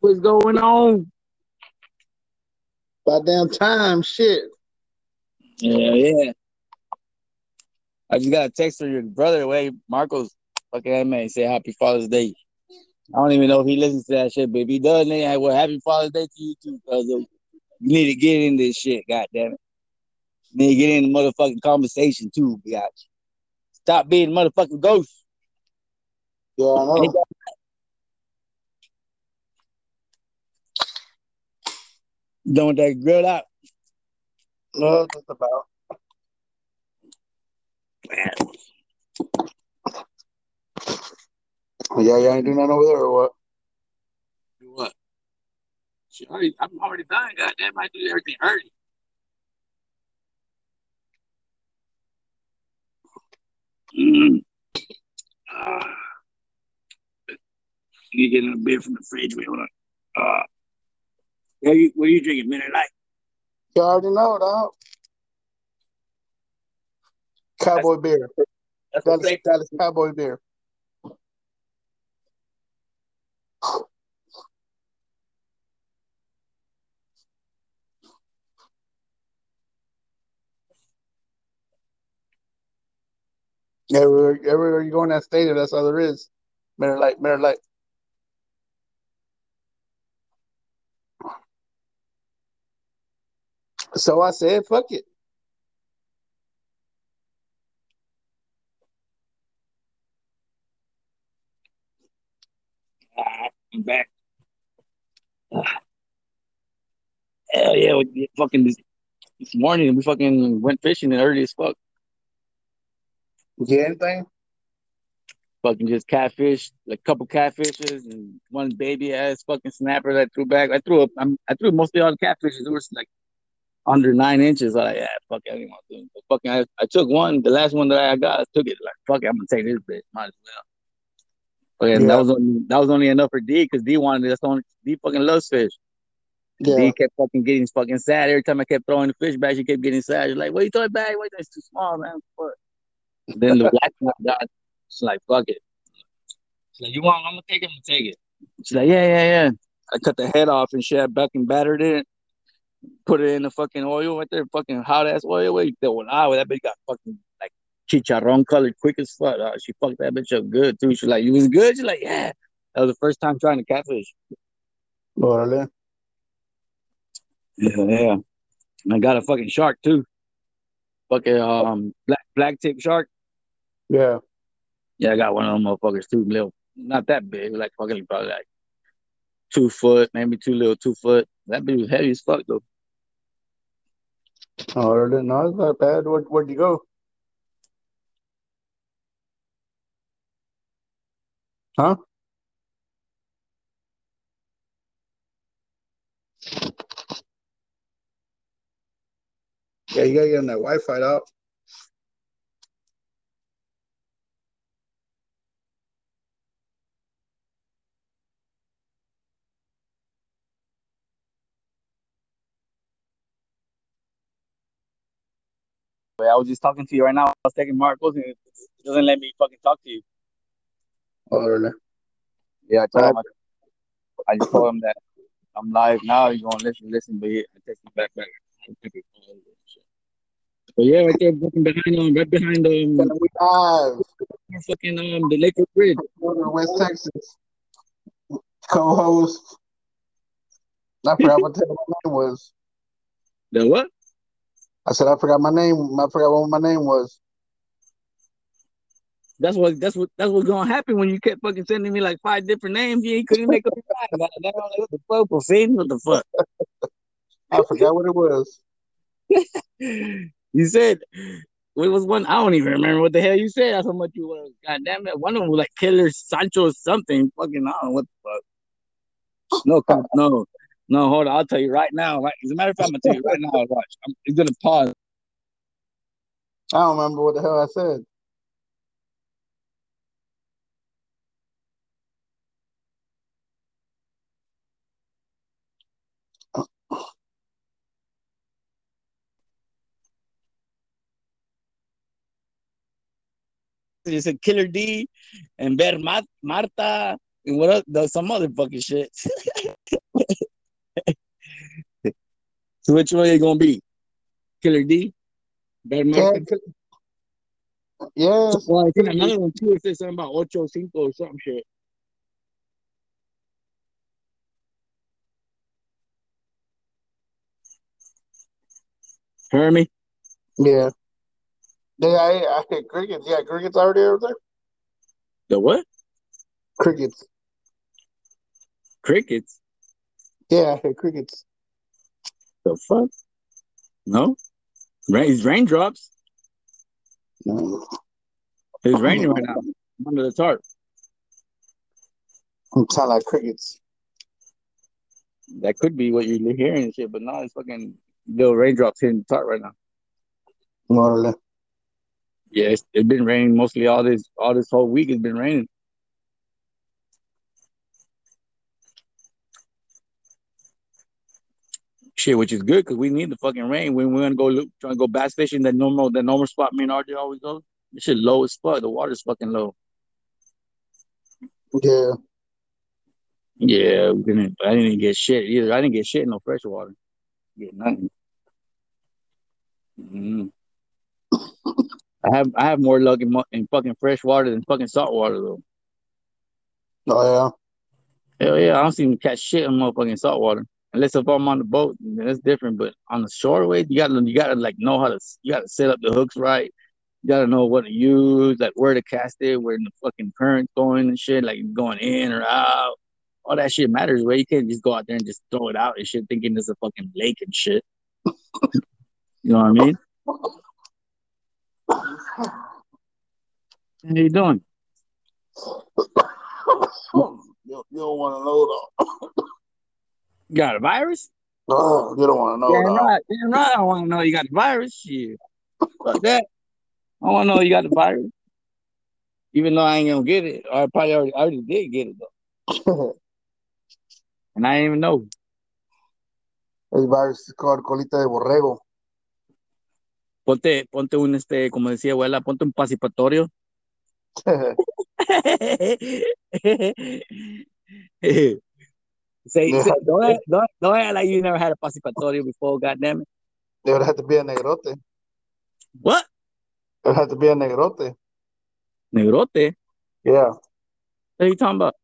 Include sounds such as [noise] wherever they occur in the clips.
What's going on? By damn time, shit. Yeah, yeah. I just got a text from your brother, way Marcos, fucking man, say Happy Father's Day. I don't even know if he listens to that shit, but if he does, then well, Happy Father's Day to you too, cause you need to get in this shit. God damn it, you need to get in the motherfucking conversation too, bitch. Stop being motherfucking ghost. Yeah, I know. Done with that grill out. No, just about. Man. Yeah, you ain't doing nothing over there or what? Do what? She already, I'm already done. Goddamn, I do everything early. Mm. Uh, you getting a beer from the fridge? Wait, hold on. Uh, what are you, what are you drinking? Miller Lite. You already know, dog. Cowboy beer. That's Dallas, the same. Dallas Cowboy beer. Everywhere, everywhere you go in that stadium, that's all there is. Miller Lite, Miller Lite. So I said, fuck it. I'm back. [sighs] Hell yeah, we fucking this, this morning we fucking went fishing early as fuck. You get anything? Fucking just catfish, like a couple catfishes and one baby ass fucking snapper that I threw back. I threw up. I'm, I threw mostly all the catfishes. It was like under nine inches. I like, yeah, fuck it, I didn't want to. do it. But fucking, I, I took one. The last one that I got, I took it. Like, fuck it, I'm gonna take this bitch. Might as well. And Yeah. that was only that was only enough for D because D wanted it. That's only D fucking loves fish. Yeah. D kept fucking getting fucking sad every time I kept throwing the fish back. She kept getting sad. She's like, "What you throw it back? Wait, that's too small, man." Fuck. Then the [laughs] black one got. She's like, "Fuck it." She's like, "You want? I'm gonna take it. I'm gonna take it." She's like, "Yeah, yeah, yeah." I cut the head off and shit. I and battered it. Put it in the fucking oil right there, fucking hot ass oil. Wait, that one hour. That bitch got fucking like chicharron colored quick as fuck. She fucked that bitch up good too. She's like, "You was good." She's like, "Yeah." That was the first time trying to catfish. Órale. Yeah, yeah. And I got a fucking shark too. Fucking um black black tip shark. Yeah. Yeah, I got one of them motherfuckers too. Little, not that big, like fucking probably like two foot, maybe two little two foot. That bitch was heavy as fuck though. Oh, Órale. No, it's not bad. Where, where'd you go? Huh? Yeah, you gotta get on that Wi-Fi out. I was just talking to you right now. I was taking Marcos and it doesn't let me fucking talk to you. Órale. Yeah, I told him. I, I just told him that I'm live now. You're gonna listen, listen, but yeah, I text you back, back. But yeah, right there, fucking behind um, right behind um, we live. fucking um, the Lakewood Bridge. West Texas. Co-host. I forgot what the hell name was. The what? I said I forgot my name. I forgot what my name was. That's what that's what that's what's gonna happen when you kept fucking sending me like five different names. You couldn't make up your mind. Like, What the fuck, proceeding? What the fuck? [laughs] I forgot what it was. [laughs] You said it was one? I don't even remember what the hell you said. That's how much you was. God damn it. One of them was like Killer Sancho or something. Fucking I don't know what the fuck. No, no, no, hold on. I'll tell you right now. Right, as a matter of fact, I'm gonna tell you right now. Watch. I'm, it's gonna pause. I don't remember what the hell I said. It said Killer D and Ver Marta and what else? Some other fucking shit. [laughs] So which one you gonna be? Killer D? Bad Yeah. Well, I think another one too. It says something about Ocho Cinco or some shit. Hear me? Yeah. Yeah, I, I crickets. Yeah, crickets already over there. The what? Crickets. Crickets? Yeah, I crickets. The fuck? No? Rain, it's raindrops. Mm. It's raining right now. I'm under the tarp. I'm sound like crickets. That could be what you're hearing and shit, but no, it's fucking little raindrops hitting the tarp right now. More or less. Yeah, it's, it's been raining mostly all this all this whole week. It's been raining. Shit, which is good because we need the fucking rain when we're gonna go look, trying to go bass fishing. That normal, that normal spot me and RJ always go. This shit low as fuck. The water's fucking low. Yeah. Yeah, we didn't. I didn't get shit either. I didn't get shit in no fresh water. Get nothing. Mhm. [laughs] I have I have more luck in, in fucking fresh water than fucking salt water though. Oh yeah. Hell yeah, I don't see even catch shit in motherfucking salt water. Unless if I'm on the boat, then that's different. But on the shoreway, you gotta you gotta like know how to you gotta set up the hooks right. You gotta know what to use, like where to cast it, where the fucking current's going and shit, like going in or out. All that shit matters. Where you can't just go out there and just throw it out and shit, thinking it's a fucking lake and shit. [laughs] You know what I mean? How you doing? [coughs] you, you don't want to know though. You got a virus? Oh, you don't want to know right. Damn right. I want to know you got the virus. Shit. Fuck that. I want to know you got the virus. Even though I ain't gonna get it, I probably already, I already did get it though, [laughs] and I didn't even know. El virus is called colita de borrego. Ponte, ponte un este, como decía abuela, ponte un pasipatorio. [laughs] [laughs] say, say, don't, act- don't, don't act like you never had a pasipatorio before. Goddamn it! They would have to be a negrote. What? It would have to be a negrote. Negrote? Yeah, What are you talking about?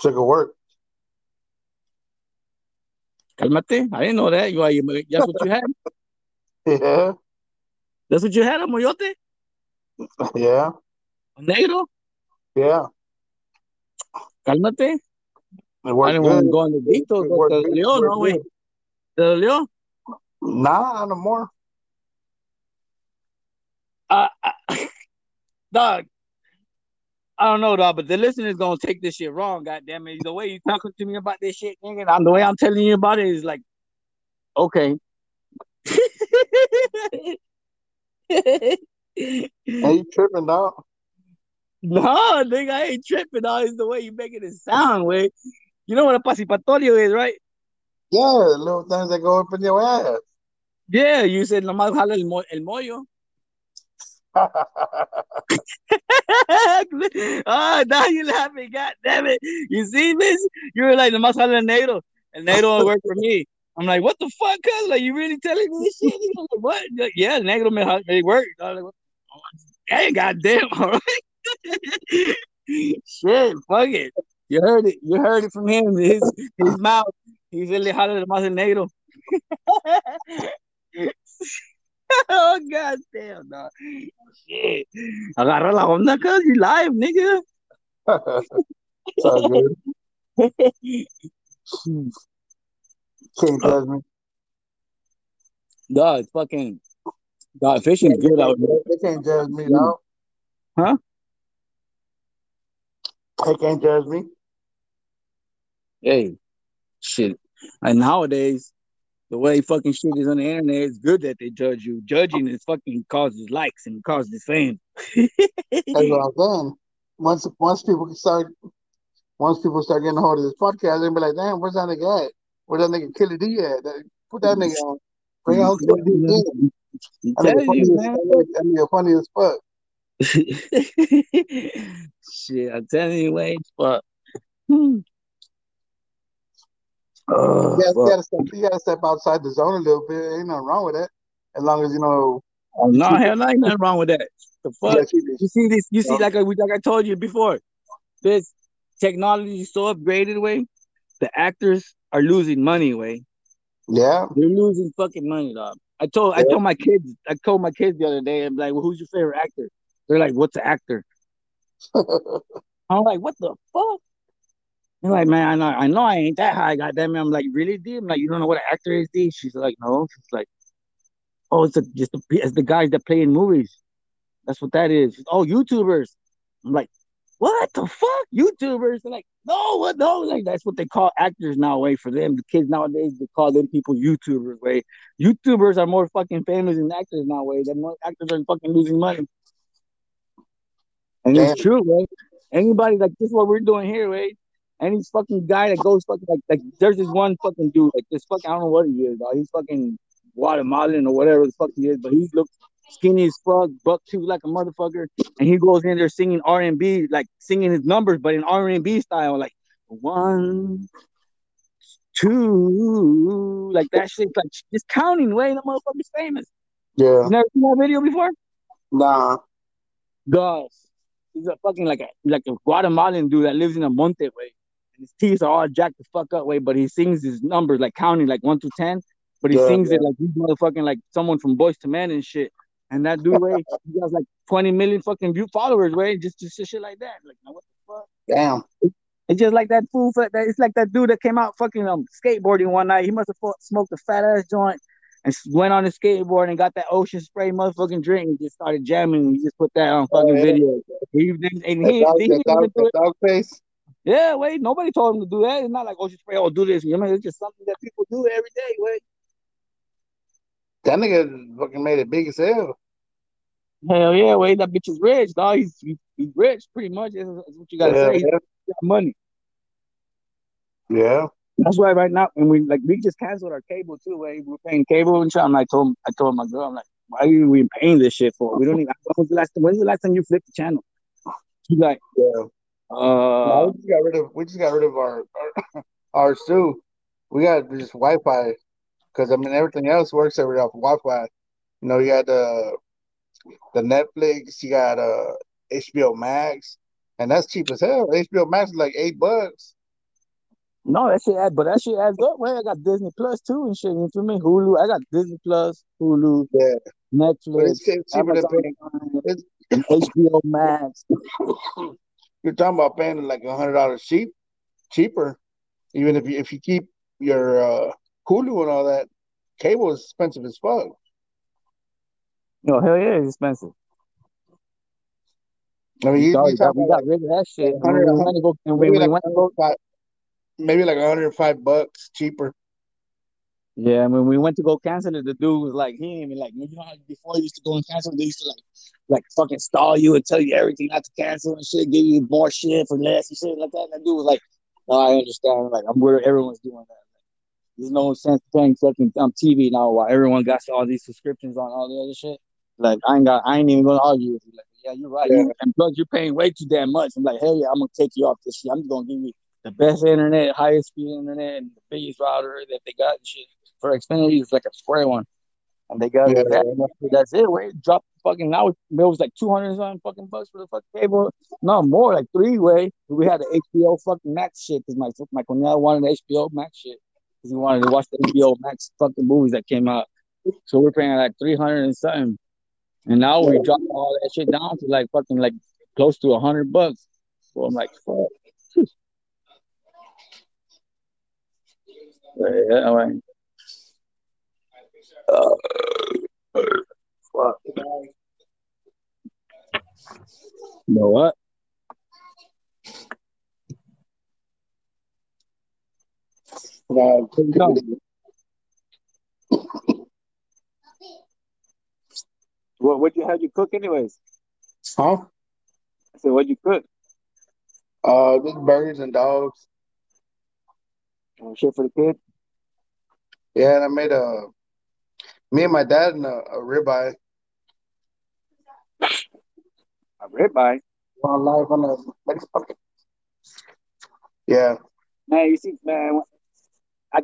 so it could work. Calmate. I didn't know that. You, you that's what you had. [laughs] Yeah, That's what you had, a moyote, yeah, a negro. yeah. Cálmate. I didn't want to go on the dito. It worked Te good. dolió, It no, way. good. Te dolió. Nah, no more. Uh, uh, [laughs] dog. I don't know, dog, but the listeners gonna take this shit wrong. Goddamn it! The way you talking to me about this shit, nigga, and the way I'm telling you about it is like, okay. Hey, you tripping, dog? [laughs] no, nigga, I ain't tripping. Dog, it's the way you making it sound, way. You know what a pasipatorio is, right? Yeah, little things that go up in your ass. Yeah, you said nomás jala el, mo- el mollo. oh, [laughs] now you laughing. God damn it. You see this? You were like, nomás jala el negro. El negro will work for me. I'm like, what the fuck, cuz? Like, you really telling me this shit? Like, what? Like, yeah, negro me, me work. I'm like? Oh, hey, goddamn, [laughs] all right. [laughs] shit, fuck it. You heard it. You heard it from him. His his mouth. He's really jala nomás el negro. [laughs] oh, god damn, dog. Shit. Agarra la onda, cuz. You live, nigga. all good. Can't judge me. Dog, it's fucking. Dog, fishing's good out here. They can't judge me, dog. Huh? They can't judge me. Hey, shit. And nowadays, the way fucking shit is on the internet, it's good that they judge you. Judging is fucking causes likes and causes fame. That's what I'm [laughs] saying. Once once people start once people start getting a hold of this podcast, they'll be like, damn, where's that nigga at? Where's that nigga Killer D at? Put that nigga on. Bring on Killer D again. I'm That nigga telling you, funny, as, that nigga funny as fuck. [laughs] shit, I'm telling you, Wade. But Uh, yeah, you gotta step. You gotta step outside the zone a little bit. Ain't nothing wrong with that, as long as you know. Oh, no, hell ain't nothing wrong with that. The fuck? Yeah, You see this? You see, like I, like I told you before, this technology is so upgraded, way. The actors are losing money, way. yeah. They're losing fucking money, dog. I told I told my kids, I told my kids the other day, I'm like, well, who's your favorite actor? They're like, what's the actor? [laughs] I'm like, what the fuck? Like, man, I know, I know, I ain't that high. Goddamn, it." I'm like, really, D? I'm like, you don't know what an actor is, D? She's like, no. She's like, oh, it's a, just the, it's the guys that play in movies. That's what that is. She's, oh, YouTubers. I'm like, what the fuck, YouTubers? They're like, no, what, no, like that's what they call actors now. Way for them, the kids nowadays they call them people YouTubers. Way YouTubers are more fucking famous than actors now. Way that more actors are fucking losing money. And Damn. it's true, right? Anybody like this is what we're doing here, right? Any fucking guy that goes fucking like like there's this one fucking dude, like this fucking I don't know what he is, dog. He's fucking Guatemalan or whatever the fuck he is, but he looks skinny as fuck, buck tooth like a motherfucker, and he goes in there singing R and B, like singing his numbers, but in R and B style, like one, two, like that shit, like just counting. Way the motherfucker's famous. Yeah. You never seen that video before? Nah. Gus. He's a fucking like a like a Guatemalan dude that lives in a monte way. His teeth are all jacked the fuck up way, but he sings his numbers like counting like one to ten. But he Yeah, sings yeah. it like he's motherfucking like someone from Boyz II Men and shit. And that dude way, he has like 20 million fucking view followers, way, just just shit like that. Like now what the fuck? Damn. It's just like that fool. That it's like that dude that came out fucking um skateboarding one night. He must have smoked a fat ass joint and went on his skateboard and got that ocean spray motherfucking drink and just started jamming. And he just put that on Oh, fucking yeah. video. He didn't, and he, dog, he didn't dog, even do it. dog face. Yeah, wait, nobody told him to do that. It's not like oh, ocean spray. Oh, do this. You know, it's just something that people do every day. Wait, That nigga fucking made it big as hell. hell yeah, wait, that bitch is rich, dog. He's he's, he's rich, pretty much. That's, what you gotta Yeah, say. Yeah. got money. Yeah. That's why right now, and we like we just canceled our cable too. Way we're paying cable and shit. I'm like, told I told my girl, I'm like, why are we paying this shit for? We don't even. When was the last? When's the last time you flipped the channel? She's like, Yeah. Uh, No, we just got rid of we just got rid of our our [laughs] ours too. We got just Wi-Fi because I mean everything else works every off Wi-Fi. You know, you got the the Netflix, you got uh HBO Max, and that's cheap as hell. HBO Max is like eight bucks. no, that shit add, but that shit adds up. Wait, I got Disney Plus too and shit. You feel me? Hulu. I got Disney Plus, Hulu, Yeah, Netflix, it's cheap- cheaper than Amazon HBO Max. [laughs] you're talking about paying like a hundred dollars cheap, cheaper, even if you if you keep your uh, Hulu and all that. Cable is expensive as fuck. No, hell yeah, it's expensive. I mean, you, you got- we got rid of that shit. And hundred- when we went to go, and when maybe we like went to go, 105 maybe like 105 bucks cheaper. Yeah, when we went to go cancel it, the dude was like, he ain't even like, you know how before you used to go and cancel, they used to like, like fucking stall you and tell you everything not to cancel and shit, give you more shit for less and shit like that. And that dude was like, no, I understand. Like, I'm where everyone's doing that. There's no sense paying fucking um, TV now while everyone got all these subscriptions on all the other shit. Like, I ain't got, I ain't even gonna argue with you. Like, yeah, you're right. Yeah. And plus, you're paying way too damn much. I'm like, hell yeah, I'm gonna take you off this shit. I'm just gonna give you the best internet, highest speed internet, and the biggest router that they got and shit. For Xfinity, it's like a square one. And they got Yeah. that. That's it. Where it dropped fucking now it was like two hundred something fucking bucks for the fucking cable. No more, like three way. We had the HBO fucking Max shit because my my Cornell wanted the HBO Max shit because he wanted to watch the HBO Max fucking movies that came out. So we're paying like three hundred and something. And now we dropped all that shit down to like fucking like close to a hundred bucks. So I'm like, fuck. [laughs] Yeah, all right. Uh, fuck. You know what? Uh, No. What what you had you cook anyways? huh? I said, what'd you cook? Uh, just burgers and dogs. Oh, shit for the kid. Yeah, and I made a me and my dad and a, a ribeye A ribeye. on live on the. Yeah, Man, you see, man, I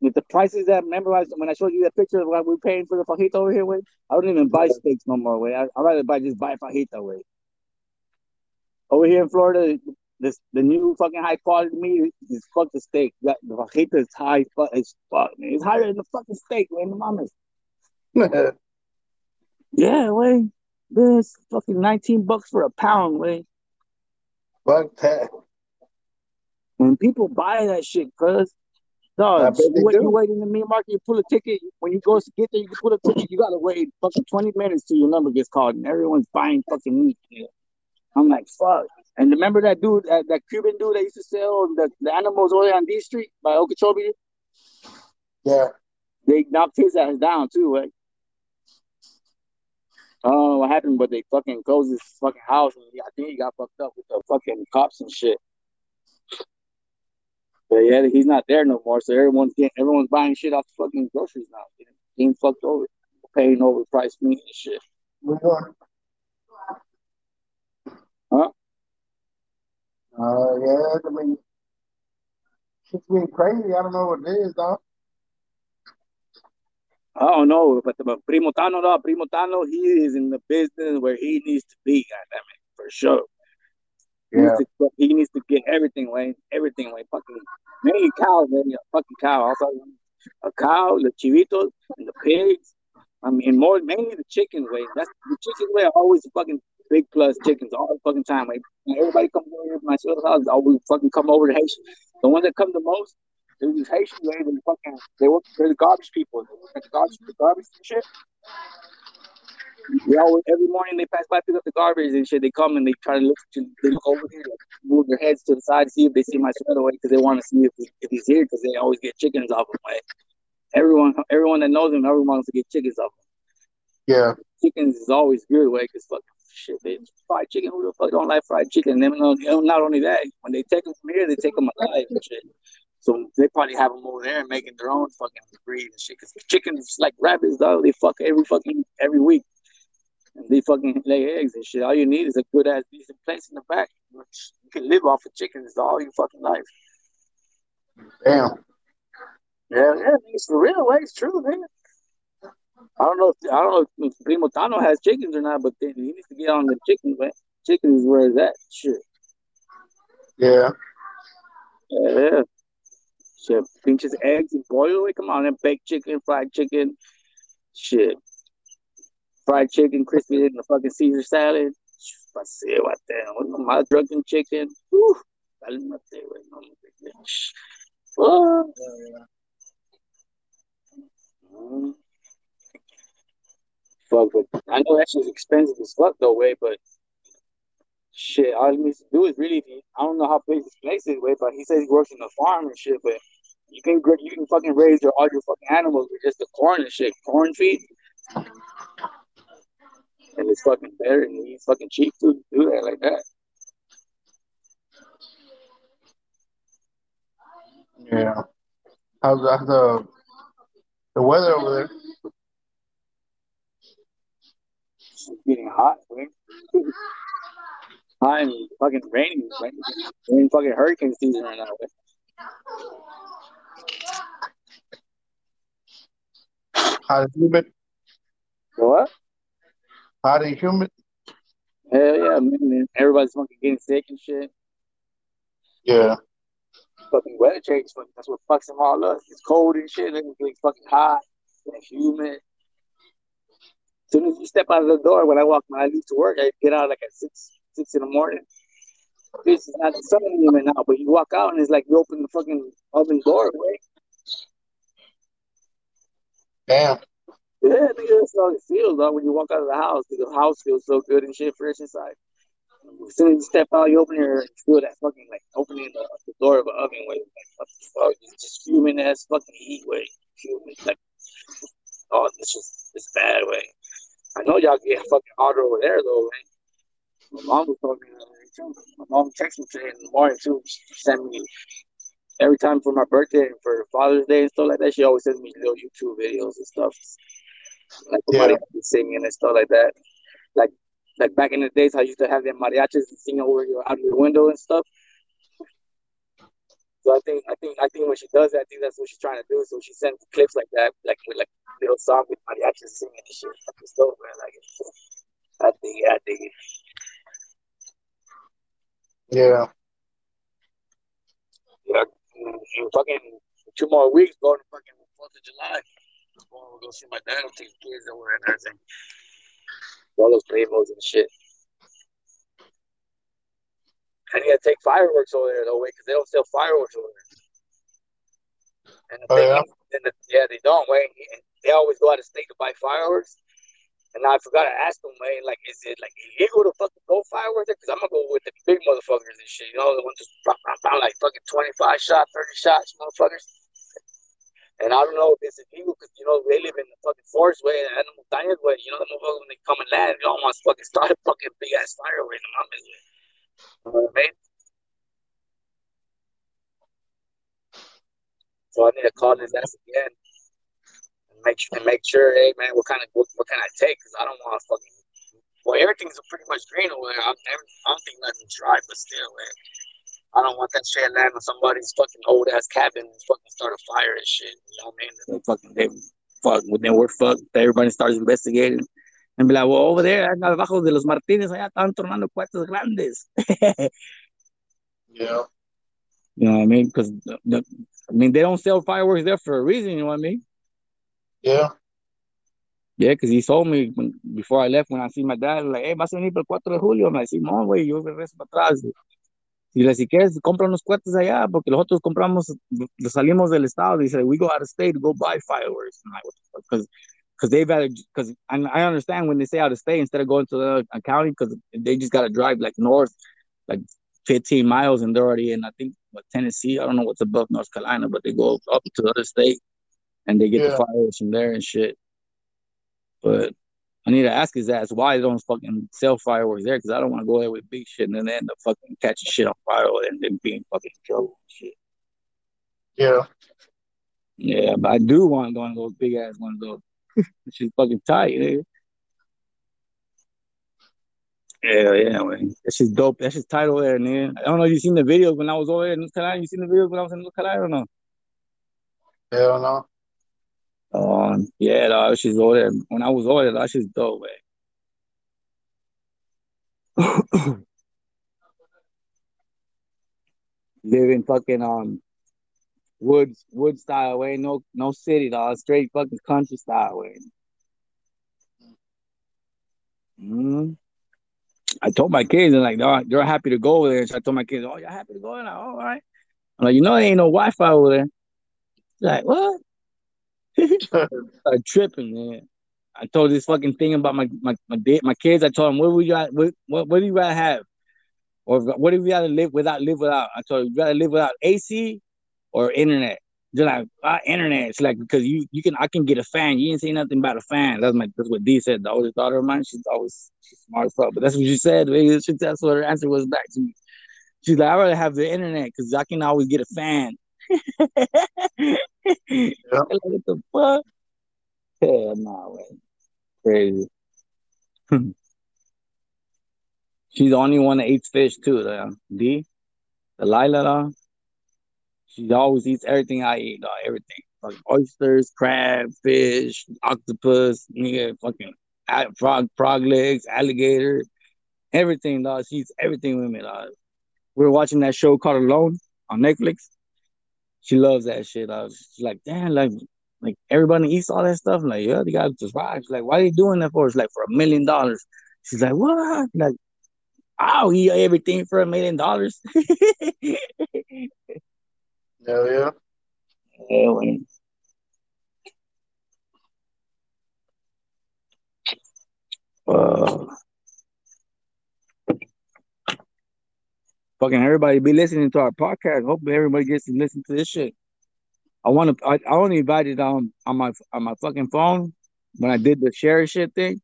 with the prices that remember when I showed you that picture of what we're paying for the fajita over here, way I don't even buy steaks no more. Way I would rather buy just buy fajita. Way over here in Florida, this the new fucking high quality meat is fuck the steak. The fajita is high fuck as fuck, man. It's higher than the fucking steak, man. The mamas. [laughs] yeah, way. This fucking nineteen bucks for a pound, way. Fuck that. When people buy that shit, cuz Dog, you, wait, you wait in the meat market, you pull a ticket. When you go to get there, you can pull a ticket. You gotta wait fucking 20 minutes till your number gets called, and everyone's buying fucking meat. I'm like, fuck. And remember that dude, that, that Cuban dude that used to sell the, the animals over there on D Street by Okeechobee? Yeah. They knocked his ass down too, right? I don't know what happened, but they fucking closed his fucking house, and I think he got fucked up with the fucking cops and shit. But yeah, he's not there no more. So everyone's getting everyone's buying shit off the fucking groceries now. Getting, getting fucked over, paying overpriced meat and shit. Huh? Uh, yeah, I mean, shit's been crazy. I don't know what it is, though. I don't know, but the Primo Tano, no, Primo Tano, he is in the business where he needs to be, goddammit, for sure. He, yeah. needs to, he needs to get everything, Wayne. Everything, Wayne. Fucking mainly cows, man. A fucking cow. Also, a cow, the chivitos, and the pigs. I mean, more mainly the chickens, Wayne. That's the chickens way are always fucking big plus chickens all the fucking time. Like everybody comes over here to my sister's house, always fucking come over to Haitian. The ones that come the most, they're these Haitian way, they fucking they work they're the garbage people. They work at the garbage the garbage and shit. They always every morning they pass by pick up the garbage and shit. They come and they try to look to they look over here, like, move their heads to the side, see if they see my sweater away because they want to see if, he, if he's here because they always get chickens off him. Like everyone, everyone that knows him, everyone wants to get chickens off him. Yeah, chickens is always good, way because fucking shit, bitch, fried chicken. Who the fuck don't like fried chicken? And not only that, when they take them from here, they take them alive and shit. So they probably have them over there and making their own fucking breed and shit. Cause chickens like rabbits, dog. They fuck every fucking every week and they fucking lay eggs and shit. All you need is a good ass decent place in the back. You can live off of chickens all your fucking life. Damn. Yeah, yeah, it's for real, way. It's true, man. I don't know if I don't know if Primo Tano has chickens or not, but then he needs to get on the chicken, man. Chicken is where it's at. Shit. Yeah. Yeah, yeah. Shit, pinches eggs and boil it. Come on, and baked chicken, fried chicken. Shit fried chicken, crispy in the fucking Caesar salad. Paseo até, más drunken chicken. Whew, cálmate, güey, no oh. Fuck, but I know that shit's expensive as fuck though, way, but shit, all he needs to do is really, I don't know how big this place is, way, but he says he works in the farm and shit, but you can you can fucking raise your all your fucking animals with just the corn and shit, corn feed and it's fucking better and he's fucking cheap to do that like that. Yeah. How's, how's the the weather over there? It's getting hot, hot and fucking raining. We're in fucking hurricane season right now. How's it? What? Hot and humid. Hell yeah, man. Everybody's fucking getting sick and shit. Yeah. Fucking weather change, that's what fucks them all up. It's cold and shit, it's fucking hot and humid. As soon as you step out of the door, when I walk, when I leave to work, I get out like at six, six in the morning. This is not the sun even now, but you walk out and it's like you open the fucking oven door, right? Damn. Yeah, nigga, that's how it feels, though, when you walk out of the house. The house feels so good and shit, fresh inside. As soon as you step out, you open your, you feel that fucking, like, opening the, the door of an oven, way, like, what the fuck, it's just human ass fucking heat, way. Human, like, oh, it's just, it's bad, way. I know y'all get fucking hotter over there, though, man. My mom was talking me too. My mom texted me today in the morning, too. She sent me every time for my birthday and for Father's Day and stuff like that. She always sends me little YouTube videos and stuff like yeah. singing and stuff like that. Like like back in the days, I used to have them mariachis singing over your out of your window and stuff. So I think I think I think when she does that, I think that's what she's trying to do. So she sends clips like that, like with like little song with mariachi singing and shit. That's dope, man. Like I think I think Yeah. Yeah. In fucking two more weeks, going to fucking Fourth of July. We'll go see my dad and take the kids over and everything. All those primos and shit. I need to take fireworks over there though, because they don't sell fireworks over there. And the Oh, thing yeah? and the, yeah, they don't. And they always go out of state to buy fireworks. And I forgot to ask them, man, like, is it like illegal to fucking go fireworks? there? Because I'm gonna go with the big motherfuckers and shit. You know, the ones just pop, pop, pop, like fucking 25 shots, 30 shots, motherfuckers. And I don't know if it's illegal because you know they live in the fucking forest way and the montañas way. You know, the motherfuckers when they come and land, they almost fucking start a fucking big ass firework in the mountains. Mean? So I need to call his ass again and make sure and make sure, hey man, what kind of what, what can I take? Because I don't want to fucking. Well, everything's pretty much green over there. I'm, I don't think nothing's dry, but still, man. I don't want that shit land on somebody's fucking old ass cabin and fucking start a fire and shit. You know what I mean? They fucking they fuck. Then we're fucked. Everybody starts investigating and be like, well, over there, abajo de los Martínez, allá están tornando cuartos grandes. Yeah. You know what I mean? Because I mean, they don't sell fireworks there for a reason. You know what I mean? Yeah. Yeah, because he told me when, before I left, when I see my dad, like, hey, vas a venir para el 4 de julio. I'm like, Simón, güey, yo regreso para atrás. Y le si quieres, compra unos cohetes allá, porque nosotros compramos, salimos del estado. Dice, we go out of state go buy fireworks. I'm like, what the fuck? Because they've had, because I, I understand when they say out of state instead of going to the county, because they just got to drive like north, like 15 miles, and they're already in, I think, what, Tennessee. I don't know what's above North Carolina, but they go up to the other state and they get Yeah. the fireworks from there and shit. But I need to ask his ass why they don't fucking sell fireworks there because I don't want to go there with big shit and then they end up fucking catching shit on fire and then being fucking in trouble and shit. Yeah. Yeah, but I do want one of those big ass ones though. She's fucking tight, nigga. Yeah, yeah, man. That shit's dope. That shit's tight over there, nigga. I don't know if you seen the videos when I was over there in North Carolina. You seen the videos when I was in North Carolina or no? Hell no. Um, yeah, dog, she's over there. When I was over there, that shit's dope, man. [coughs] Live in fucking um woods wood style way, no no city, dog. Straight fucking country style way. hmm I told my kids, and like, dog, they're happy to go over there. So I told my kids, oh, you're happy to go? Like, all right. I'm like, you know, there ain't no Wi-Fi over there. Like, what? [laughs] Started tripping, man. I told this fucking thing about my my my, my kids. I told them, what would you what what, what do you rather have, or what do you rather live without live without? I told you, you rather live without AC or internet. They're like, ah, internet. It's like because you you can I can get a fan. You didn't say nothing about a fan. That's my that's what Dee said. The oldest daughter of mine. She's always she's smart as fuck. But that's what she said. That's what her answer was back to me. She's like, I rather have the internet because I can always get a fan. [laughs] Like, what the fuck? Hell no, man. Crazy. [laughs] She's the only one that eats fish too. The D, the Lila. She always eats everything I eat, dog. Everything, fucking oysters, crab, fish, octopus, nigga, fucking frog, frog legs, alligator, everything, dog. She eats everything with me, dog. We were watching that show called Alone on Netflix. She loves that shit. dog. She's like, damn, like, like everybody eats all that stuff. I'm like, yeah, they got to survive. She's like, why are you doing that for? It's like for a million dollars. She's like, what? Like, I'll eat everything for a million dollars. [laughs] Hell yeah. Hell Yeah. Uh, fucking everybody be listening to our podcast. Hope everybody gets to listen to this shit. I want to. I, I only invited on on my on my fucking phone when I did the share shit thing.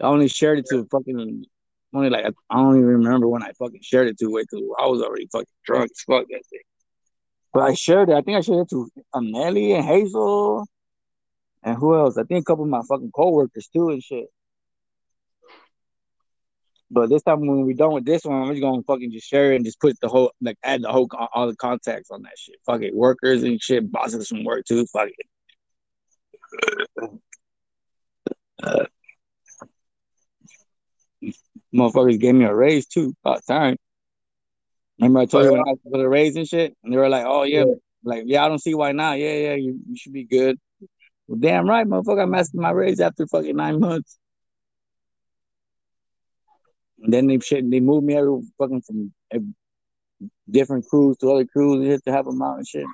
I only shared it to fucking only like I don't even remember when I fucking shared it to. Wait, till I was already fucking drunk as fuck that day. But I shared it. I think I shared it to um, Nelly and Hazel and who else? I think a couple of my fucking coworkers too and shit. But this time when we're done with this one, I'm just gonna fucking just share it and just put the whole like add the whole all the contacts on that shit. Fuck it, workers and shit, bosses from work too. Fuck it. Motherfuckers gave me a raise too. About time. Remember I told you when I for the raise and shit, and they were like, "Oh yeah, yeah. like yeah, I don't see why not. Yeah, yeah, you, you should be good." Well, damn right, motherfucker, I'm asking my raise after fucking nine months. And then they shit, they moved me every fucking from every, different crews to other crews to have them out and shit.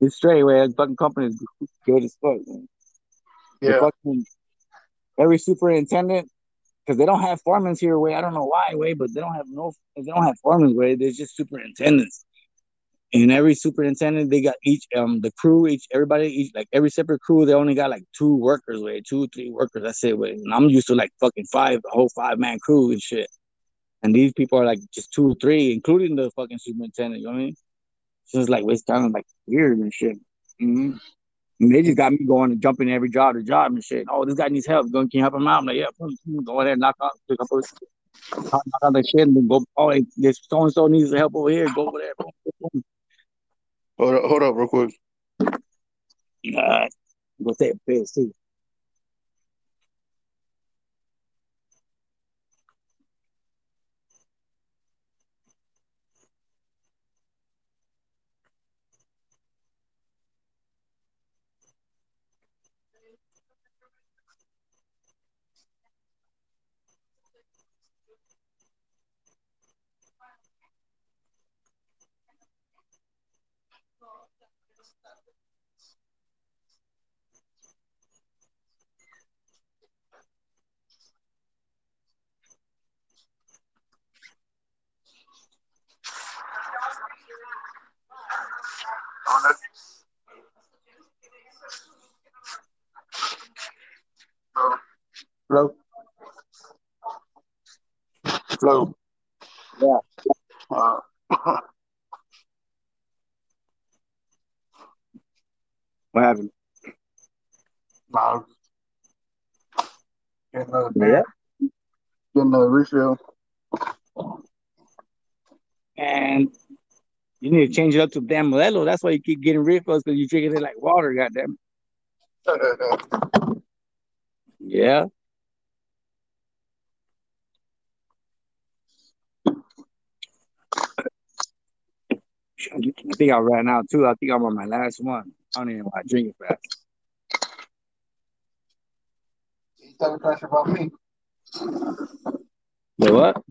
It's straight way. Fucking company is good as fuck. Man. Yeah. Fucking, every superintendent, because they don't have foremen here. Way I don't know why. Way, but they don't have no. They don't have foremen. Way there's just superintendents. And every superintendent, they got each um the crew, each everybody, each like every separate crew, they only got like two workers, way two, three workers. That's it, way. And I'm used to like fucking five, the whole five man crew and shit. And these people are like just two, three, including the fucking superintendent. You know what I mean? So it's like it's kind of like weird and shit. Mm-hmm. And they just got me going and jumping every job to job and shit. Oh, this guy needs help. Going, can you help him out? I'm like, yeah, go ahead, knock out, pick up, knock out the shit, and then go. Oh, this so and so needs help over here. Go over there. Hold up, hold up, real quick. Nah, go take a piss too. Flow. Yeah. Uh, [laughs] what happened? Nah. Get another yeah. Get another refill. And you need to change it up to damn Modelo. That's why you keep getting refills because you're drinking it like water, goddamn. [laughs] yeah. I think I ran out too. I think I'm on my last one. I don't even want to drink it fast. You talking trash about me? The what?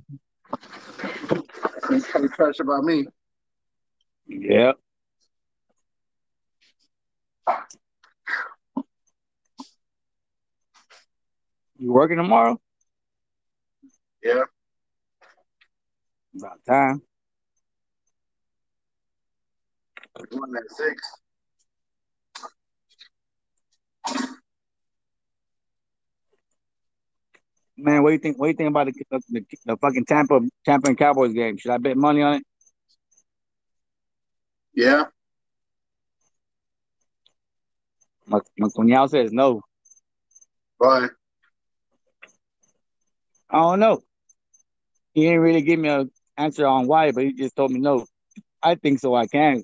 You talking trash about me? Yeah. You working tomorrow? Yeah. About time. One at six. Man, what do you think? What do you think about the, the, the fucking Tampa Tampa and Cowboys game? Should I bet money on it? Yeah. My, my cuñado says no. Why? I don't know. He didn't really give me an answer on why, but he just told me no. I think so. I can.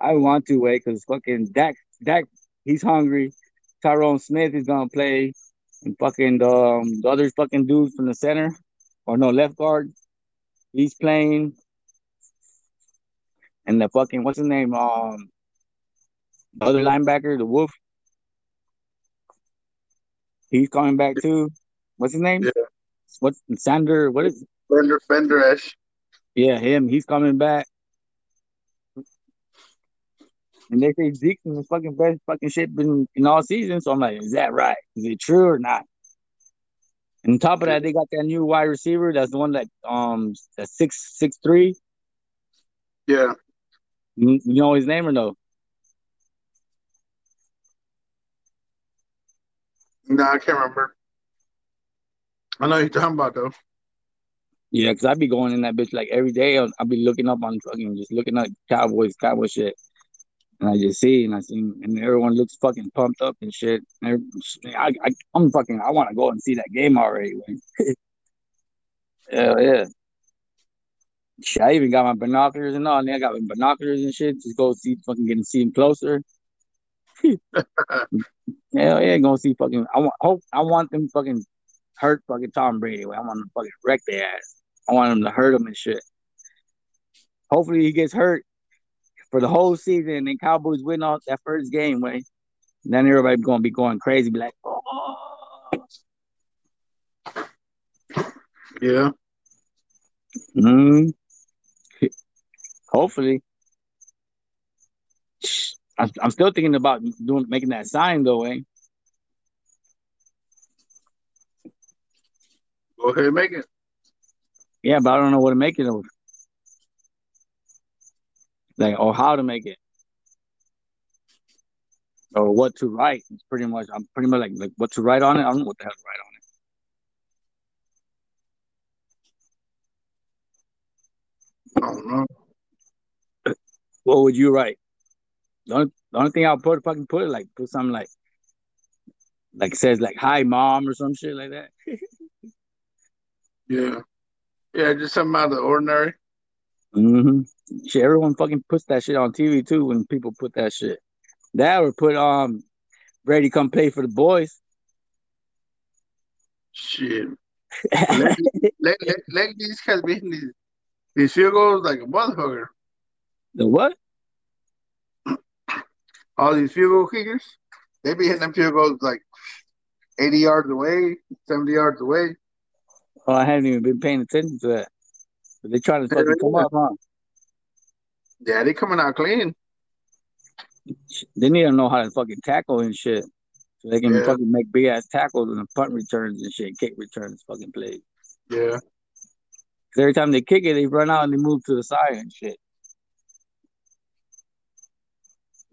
I want to wait because fucking Dak, Dak, he's hungry. Tyron Smith is gonna play, and fucking um, the other fucking dude from the center, or no left guard, he's playing. And the fucking what's his name? Um, the other linebacker, the Wolf, he's coming back too. What's his name? Yeah. What's Sander? What is Fender Vander Esch? Yeah, him. He's coming back. And they say Zeke's the fucking best fucking shit in, in all season. So I'm like, is that right? Is it true or not? And on top of that, they got that new wide receiver. That's the one that um that's six six three. Yeah. You, know his name or no? No, I can't remember. I know you're talking about though. Yeah, because I'd be going in that bitch like every day. I'll, I'll be looking up on fucking just looking at Cowboys, Cowboy shit. And I just see and I see and everyone looks fucking pumped up and shit. I, I, am fucking I want to go and see that game already. [laughs] Hell yeah. Shit, I even got my binoculars and all. And I got my binoculars and shit. Just go see fucking getting see him closer. [laughs] Hell yeah, gonna see fucking. I want hope I want them fucking hurt fucking Tom Brady. I want them to fucking wreck their ass. I want them to hurt him and shit. Hopefully he gets hurt for the whole season and then Cowboys win off that first game, way. Then everybody gonna be going crazy, be like, oh. Yeah. Mm. Hopefully. I'm, I'm still thinking about doing making that sign though, eh? Go ahead make it. Yeah, but I don't know what to make it of. Like, or how to make it. Or what to write. It's pretty much I'm pretty much like like what to write on it. I don't know what the hell to write on it. I don't know. What would you write? The only, the only thing I'll put fucking put it like put something like like says like hi mom or some shit like that. [laughs] Yeah. Yeah, just something out of the ordinary. Hmm Shit, everyone fucking puts that shit on TV too when people put that shit. That would put um Brady come play for the boys. Shit. [laughs] let, let, let, let these guys be hitting these, these field goals like a motherfucker. The what? [clears throat] All these field goal kickers, they be hitting them field goals like 80 yards away, 70 yards away. Oh, I haven't even been paying attention to that. But they trying to fucking come up, huh? Yeah, they coming out clean. They need to know how to fucking tackle and shit. So they can Yeah. fucking make big ass tackles and punt returns and shit, kick returns, fucking plays. Yeah. every time they kick it, they run out and they move to the side and shit.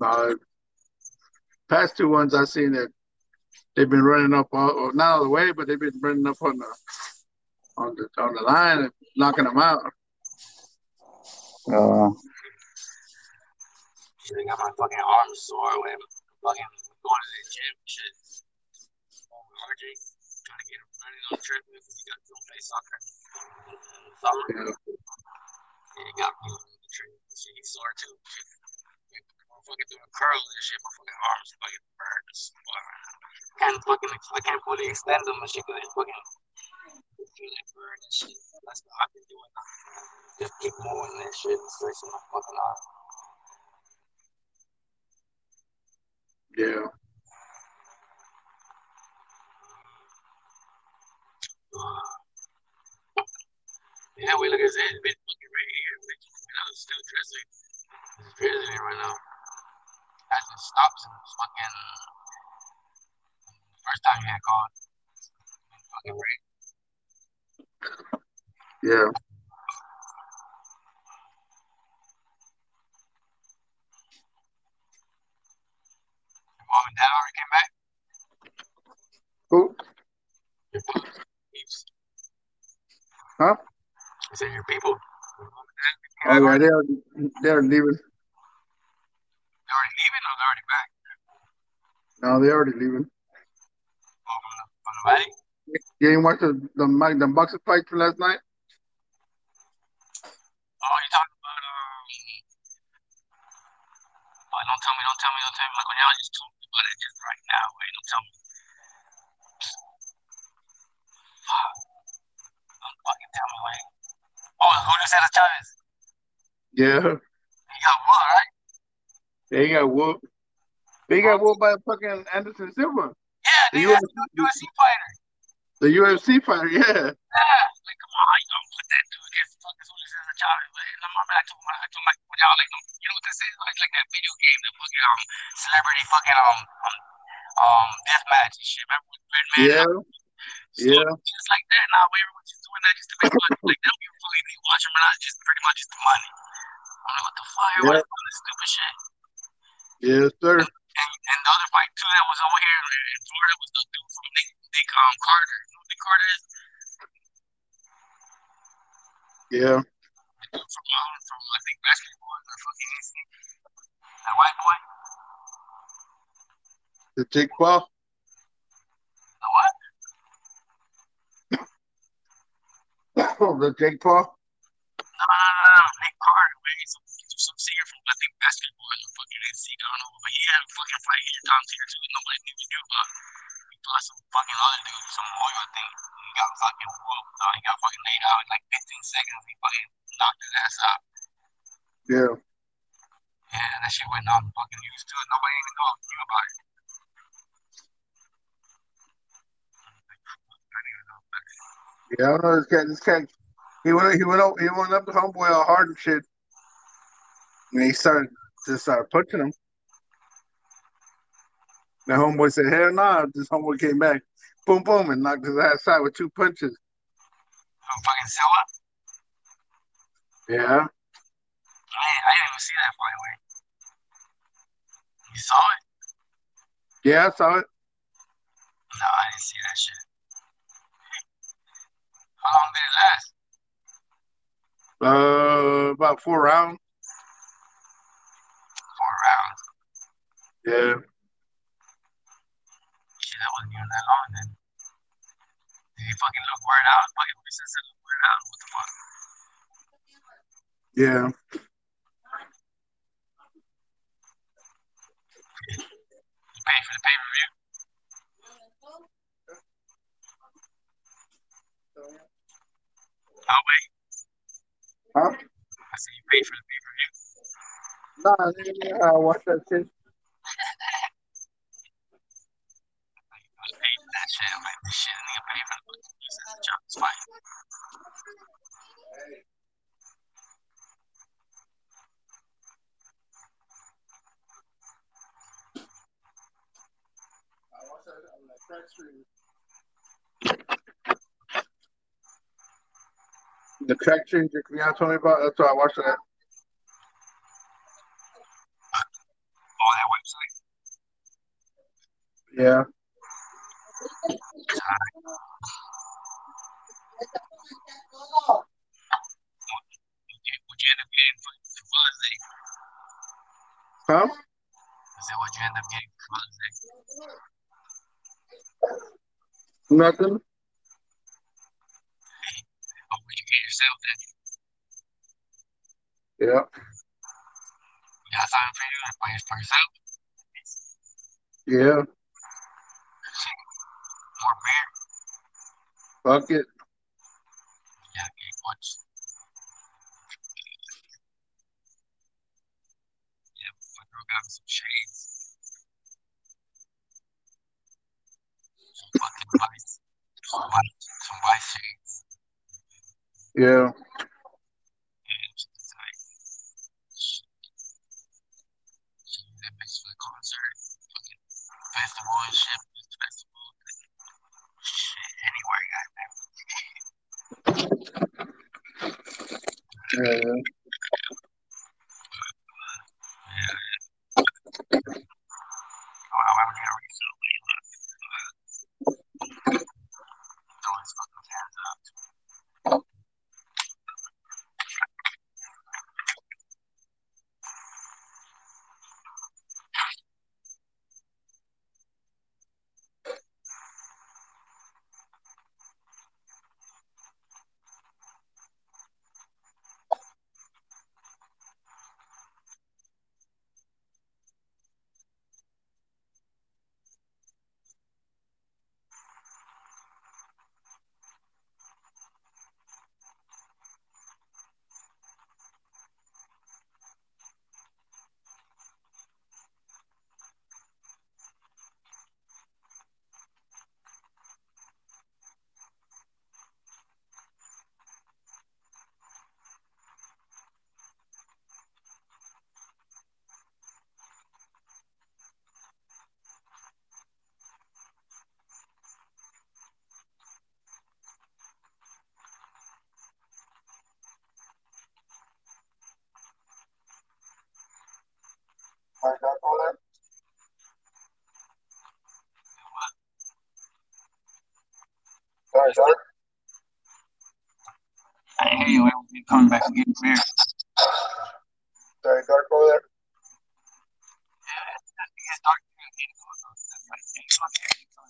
Uh, past two ones I've seen that they've been running up all, not all the way, but they've been running up on the on the on the line and knocking them out. Uh, I got my fucking arms sore when fucking going to the gym and shit. RJ trying to get him running on the treadmill because he got to play soccer in the summer. Yeah. And he got me on the treadmill. Shit, he's sore too. Shit. Fucking doing curls and shit. My fucking arms fucking burn. Can't fucking, I can't fully extend them and shit because they fucking feel like burn and shit. That's what I've been doing. Just keep moving that shit and stretching my fucking arm. Yeah. Yeah, we look at it. It's fucking right here. Which, you know, it's still drizzling. It's drizzling right now. Hasn't stopped since fucking first time you had called. Fucking rain. Yeah. Your mom and dad already came back. Who? Your peeps. Huh? I said your people. Your mom and dad came Oh yeah, they're they're leaving. They're already leaving or they're already back? No, they're already leaving. Oh, from the, from the? You ain't watch the the the boxing fight from last night? Oh, you talking about um? Oh, don't tell me, don't tell me, don't tell me. Like when y'all just told me about it just right now. Wait, don't tell me. Fuck. Don't fucking tell me, wait. Oh, Julio Cesar Chavez. Yeah. He got what, right? They got whooped. They got whooped by fucking Anderson Silva, Yeah, The dude, that's the UFC fighter. The UFC fighter. Yeah. Yeah. Like, come on, you gonna put that dude against fucking Julio Cesar Chavez? But in my mind, I told my, I told my, y'all like, you know what this is? Like, like that video game, the fucking um, celebrity fucking um, um, um, death match and shit. Remember with Redman? Yeah. So, Yeah. Just like that. Now, everyone's just doing that just to make money. Like, they don't even fully be watching, but not just pretty much just the money. I'm like, what the fuck? Everyone's doing this stupid shit. Yes, sir. And, and the other fight, too, that was over here in Florida was the dude from Nick, Nick um, Carter. You know who Nick Carter is? Yeah. From, um, from I think, basketball. The fucking NC. That white boy. The Jake Paul. The what? [laughs] The Jake Paul. No, no, no, no, Nick Carter, man. Some, some singer from I think basketball or fucking NC, I don't know, but he had a fucking fight here Tom here too. Nobody even knew about. He fought some fucking other dude, some lawyer, I think. He got fucking whooped. Uh, he got fucking laid out in like 15 seconds. He fucking knocked his ass out. Yeah. Yeah, that shit went on fucking news too. Nobody even knew, knew about it. Yeah, I don't know this guy. This guy, he went, he went up, he went up to homeboy all hard and shit, and he started just started punching him. The homeboy said, "Hell nah!" This homeboy came back, boom, boom, and knocked his ass out with two punches. Who fucking Silva? Yeah, I, didn't- I didn't even see that fight. Wait, you saw it? Yeah, I saw it. No, I didn't see that shit. How long did it last? Uh, about four rounds. Four rounds. Yeah, Shit, that wasn't even that long then. Did he fucking look weird out? Fucking Winston said look weird out. What the fuck? yeah. You paid for the pay per view? Oh wait, Huh? Said for the pay per view. Nigga, I uh, watched that. I paid for that shit. I'm like, this shit, nigga paid for the fucking Winston's job. It's fine. Crack changer, you know, told me about. That's why I watched that. Oh, that website? Yeah, Would would you end up getting for, for Father's Day? huh? I said, what'd you end up getting for Father's Day? Nothing. Oh, what'd you get yourself then? Yeah, You got something for you for, for yourself? yeah. More beer? Fuck it. Yeah, get much. Yeah, my girl got some shades. Some fucking vice. Some vice, some vice shades. Yeah. Yeah, she's like, she, she used that bitch for the concert. Fucking festival and shit. This festival. Shit, anywhere, goddamn. Yeah. Oh, I'm gonna recently. Throw his fucking hands up. Sorry, sorry. I hear you. Was coming back and getting beer. Sorry, dark over there. It's dark. That's like eight o'clock. Eight o'clock.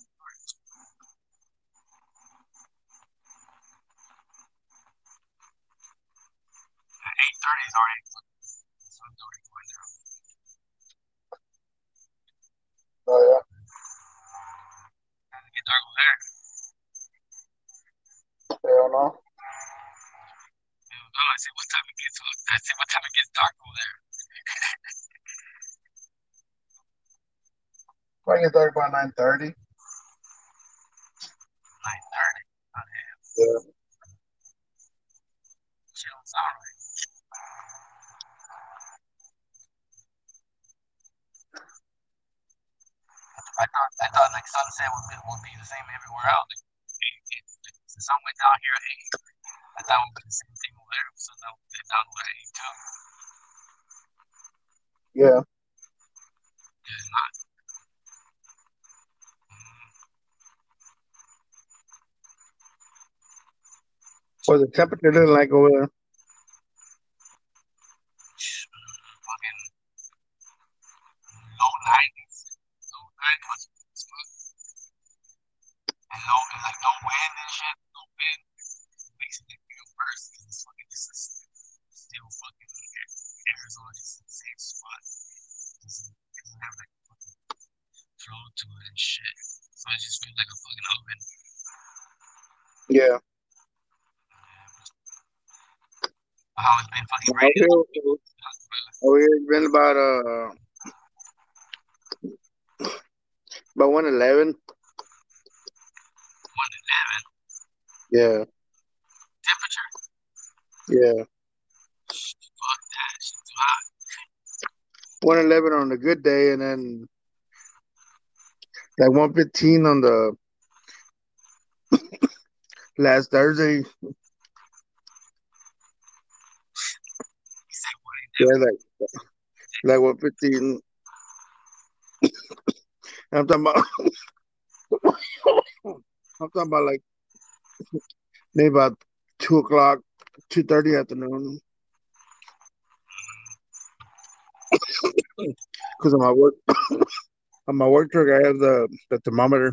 know. I see what time it gets. I see what time it gets dark over there. Probably get dark by nine thirty. Nine thirty. Yeah. Sounds alright. I thought I thought like sunset would be, would be the same everywhere else. Like, it, it, the sun went down here at eight. I thought it would be the same thing over there. So now they're down over at eight too. Yeah. It's not. What's the temperature looking like over there? Fucking low nineties. Low nineties. And low and like no wind and shit. No wind. Makes it feel worse because it's fucking just still fucking Arizona just the same spot. Doesn't, doesn't have like fucking flow to it and shit. So I just feel like a fucking oven. Yeah. How it's been fucking raining. here, over here it's been about uh about one eleven. One eleven Yeah. temperature. Yeah. Fuck that. Shit too hot. One eleven on a good day and then like one fifteen on the last Thursday. Yeah, like like one fifteen. I'm talking about [laughs] I'm talking about like maybe about two o'clock, two thirty afternoon. [coughs] Because of my work [coughs] on my work truck I have the, the thermometer.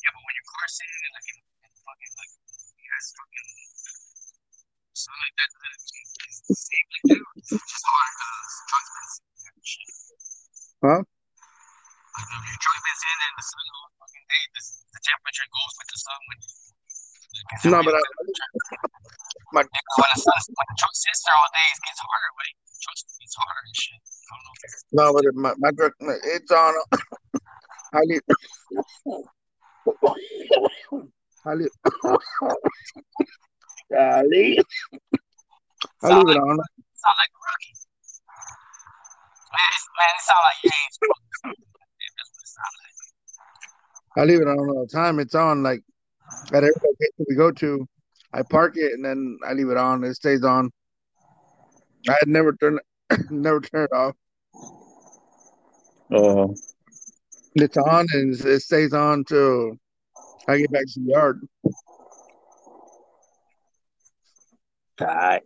Yeah, but when your car's sitting in like in, in fucking like gas fucking something like that, then it's, it's safely do. Just hard because the truck's been sitting there shit. Huh? Like if your truck's been sitting in the sun all fucking day, the, the temperature goes with the sun when you No, but I, my when the sun when the truck sits there all day, it gets harder, right? The truck gets harder and shit. I don't know if it's no, but my, my truck it's on. I leave. I leave. I leave. I leave it on. sound like a rookie. Man, man, it sound like you ain't. That's what it sound like. I leave it on all the time. It's on like at every location we go to. I park it and then I leave it on. It stays on. I had never turn [laughs] never turn it off. Oh, It's on and it stays on till I get back to the yard. God.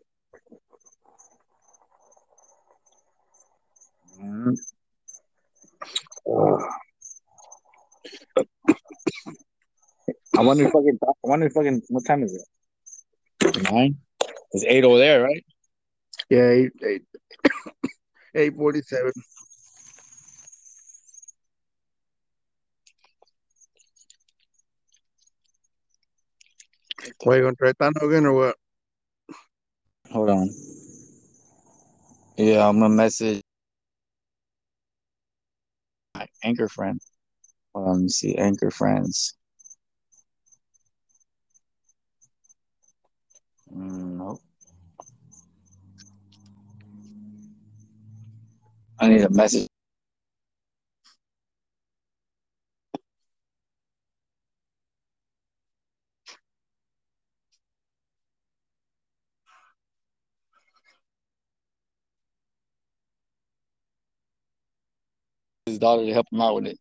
Mm. I wonder if fucking. I wonder if fucking. What time is it? Nine. It's eight over there, right? Yeah, eight eight [coughs] eight forty seven. You gonna try that again or what? Hold on. Yeah, I'm gonna message my anchor friend. Hold on, let me see. Anchor friends. Mm, nope. I need a message. His daughter to help him out with it.